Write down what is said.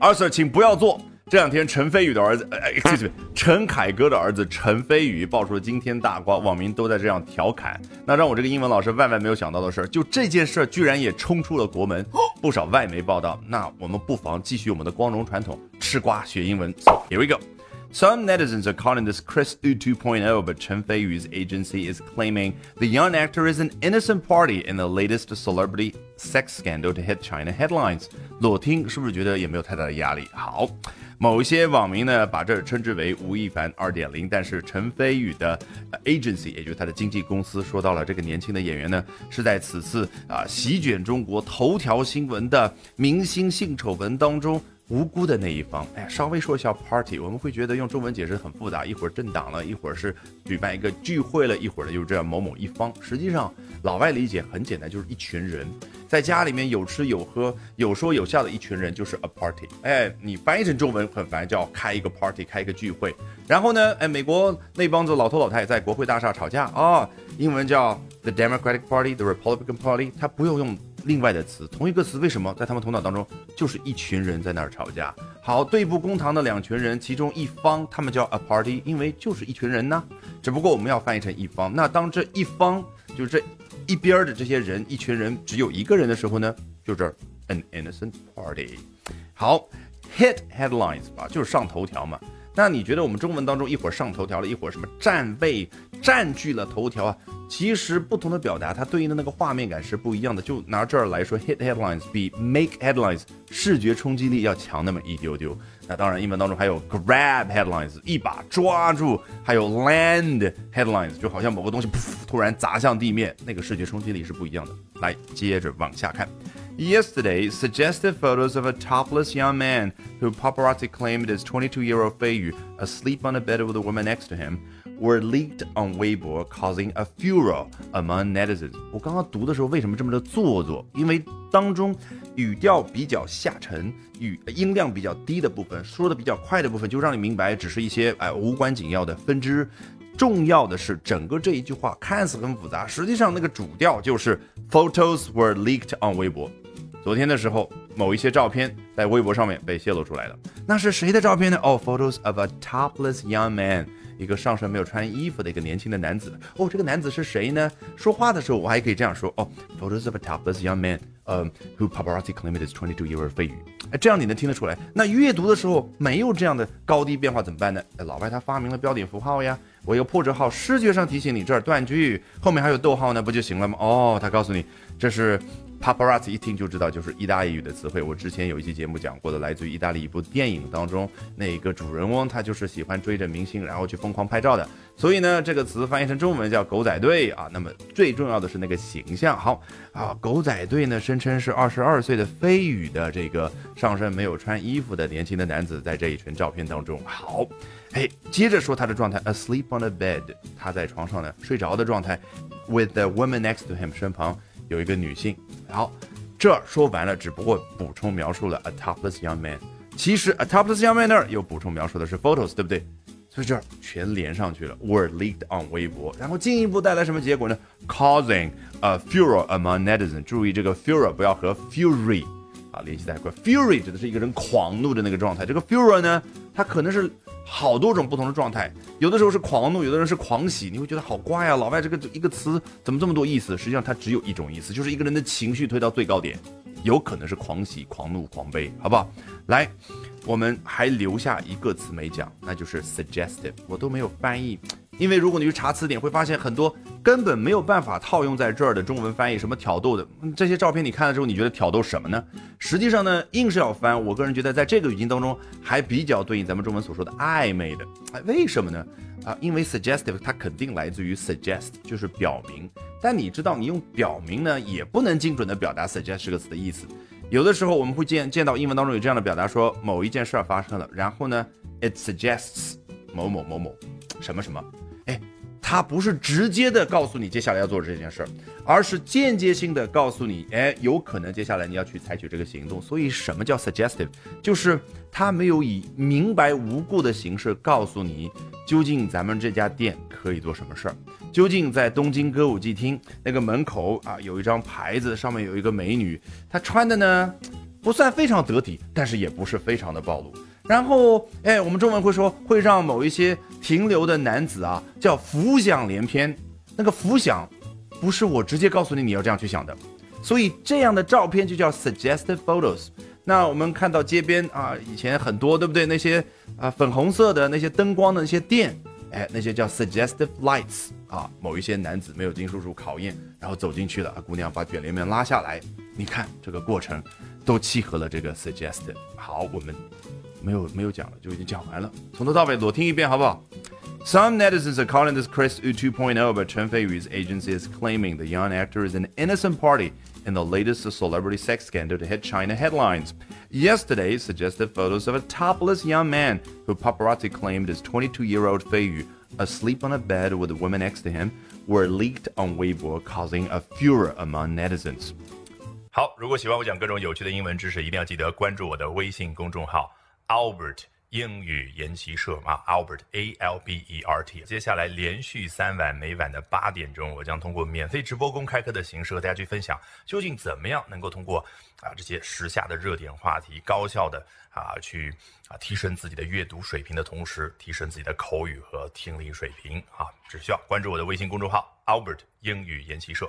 二 Sir，请不要做。这两天陈飞宇的儿子，呃，excuse me，陈凯歌的儿子陈飞宇爆出了惊天大瓜，网民都在这样调侃。那让我这个英文老师万万没有想到的是，就这件事居然也冲出了国门，不少外媒报道。那我们不妨继续我们的光荣传统，吃瓜学英文。Here we go. Some netizens are calling this Chris U 2.0, but Chen Feiyu's agency is claiming the young actor is an innocent party in the latest celebrity sex scandal to hit China headlines. 裸听是不是觉得也没有太大的压力？好，某一些网民呢把这称之为吴亦凡2.0，但是陈飞宇的 agency，也就是他的经纪公司，说到了这个年轻的演员呢是在此次啊席卷中国头条新闻的明星性丑闻当中。 无辜的那一方，哎，稍微说一下 party，我们会觉得用中文解释很复杂，一会儿政党了，一会儿是举办一个聚会了，一会儿呢就是这样某某一方。实际上，老外理解很简单，就是一群人在家里面有吃有喝，有说有笑的一群人就是 a party。哎，你翻译成中文很烦，叫开一个 party，开一个聚会。然后呢，哎，美国那帮子老头老太在国会大厦吵架啊，英文叫 the Democratic Party，the Republican Party，他不用用。另外的词，同一个词，为什么在他们头脑当中就是一群人在那儿吵架？好，对簿公堂的两群人，其中一方他们叫 a party，因为就是一群人呢。只不过我们要翻译成一方。那当这一方就是这一边的这些人，一群人只有一个人的时候呢，就是 an innocent party。好，hit headlines 吧，就是上头条嘛。那你觉得我们中文当中一会儿上头条了，一会儿什么站位占据了头条啊？其实不同的表达，它对应的那个画面感是不一样的。就拿这儿来说，hit headlines 比 make headlines 视觉冲击力要强那么一丢丢。那当然，英文当中还有 grab headlines 一把抓住，还有 land headlines 就好像某个东西噗突然砸向地面，那个视觉冲击力是不一样的。来，接着往下看。Yesterday, suggestive photos of a topless young man who paparazzi claimed is 22-year-old Fei Yu asleep on a bed with a woman next to him were leaked on Weibo, causing a furor among netizens. 我刚刚读的时候为什么这么的做作？因为当中语调比较下沉，语音量比较低的部分，说的比较快的部分，就让你明白只是一些哎无关紧要的分支。重要的是，整个这一句话看似很复杂，实际上那个主调就是 photos were leaked on 微博。昨天的时候，某一些照片在微博上面被泄露出来了。那是谁的照片呢？哦，photos of a topless young man，一个上身没有穿衣服的一个年轻的男子。哦，这个男子是谁呢？说话的时候我还可以这样说哦，photos of a topless young man，呃，who paparazzi claimed is twenty-two-year-old 费宇。哎，这样你能听得出来。那阅读的时候没有这样的高低变化怎么办呢？老外他发明了标点符号呀，我有破折号，视觉上提醒你这儿断句，后面还有逗号呢，不就行了吗？哦，他告诉你这是。Paparazzi 一听就知道就是意大利语的词汇。我之前有一期节目讲过的，来自于意大利一部电影当中，那一个主人翁他就是喜欢追着明星，然后去疯狂拍照的。所以呢，这个词翻译成中文叫“狗仔队”啊。那么最重要的是那个形象。好啊，狗仔队呢声称是二十二岁的飞宇的这个上身没有穿衣服的年轻的男子，在这一群照片当中。好，哎，接着说他的状态，asleep on a bed，他在床上呢睡着的状态，with the woman next to him，身旁。有一个女性，好，这说完了，只不过补充描述了 a topless young man。其实 a topless young man 那儿又补充描述的是 photos，对不对？所以这儿全连上去了，were leaked on 微博，然后进一步带来什么结果呢？Causing a furor among netizens。注意这个 furor 不要和 fury 联系在一块，fury 指的是一个人狂怒的那个状态，这个 furor 呢，它可能是。好多种不同的状态，有的时候是狂怒，有的人是狂喜，你会觉得好怪啊！老外这个一个词怎么这么多意思？实际上它只有一种意思，就是一个人的情绪推到最高点，有可能是狂喜、狂怒、狂悲，好不好？来，我们还留下一个词没讲，那就是 suggestive，我都没有翻译。因为如果你去查词典，会发现很多根本没有办法套用在这儿的中文翻译，什么挑逗的这些照片，你看了之后，你觉得挑逗什么呢？实际上呢，硬是要翻，我个人觉得在这个语境当中还比较对应咱们中文所说的暧昧的。哎，为什么呢？啊，因为 suggestive 它肯定来自于 suggest，就是表明。但你知道，你用表明呢，也不能精准的表达 suggest 这个词的意思。有的时候我们会见见到英文当中有这样的表达，说某一件事儿发生了，然后呢，it suggests 某某某某什么什么。哎他不是直接的告诉你接下来要做这件事儿，而是间接性的告诉你，哎，有可能接下来你要去采取这个行动。所以什么叫 suggestive？就是他没有以明白无故的形式告诉你，究竟咱们这家店可以做什么事儿，究竟在东京歌舞伎厅那个门口啊有一张牌子，上面有一个美女，她穿的呢。不算非常得体，但是也不是非常的暴露。然后，哎，我们中文会说会让某一些停留的男子啊叫浮想联翩。那个浮想，不是我直接告诉你你要这样去想的。所以这样的照片就叫 suggestive photos。那我们看到街边啊，以前很多对不对？那些啊粉红色的那些灯光的那些店，哎，那些叫 suggestive lights 啊。某一些男子没有经叔叔考验，然后走进去了，啊姑娘把卷帘门拉下来，你看这个过程都契合了这个 suggestive。好，我们没有没有讲了，就已经讲完了，从头到尾裸听一遍好不好？Some netizens are calling this Chris U 2.0, but Chen Feiyu's agency is claiming the young actor is an innocent party in the latest celebrity sex scandal to hit China headlines. Yesterday, suggested photos of a topless young man who paparazzi claimed is 22-year-old Feiyu asleep on a bed with a woman next to him were leaked on Weibo, causing a furor among netizens. 好，如果喜欢我讲各种有趣的英文知识，一定要记得关注我的微信公众号 Albert。英语研习社啊，Albert A L B E R T。接下来连续三晚，每晚的八点钟，我将通过免费直播公开课的形式和大家去分享，究竟怎么样能够通过啊这些时下的热点话题，高效的啊去啊提升自己的阅读水平的同时，提升自己的口语和听力水平啊，只需要关注我的微信公众号 Albert 英语研习社。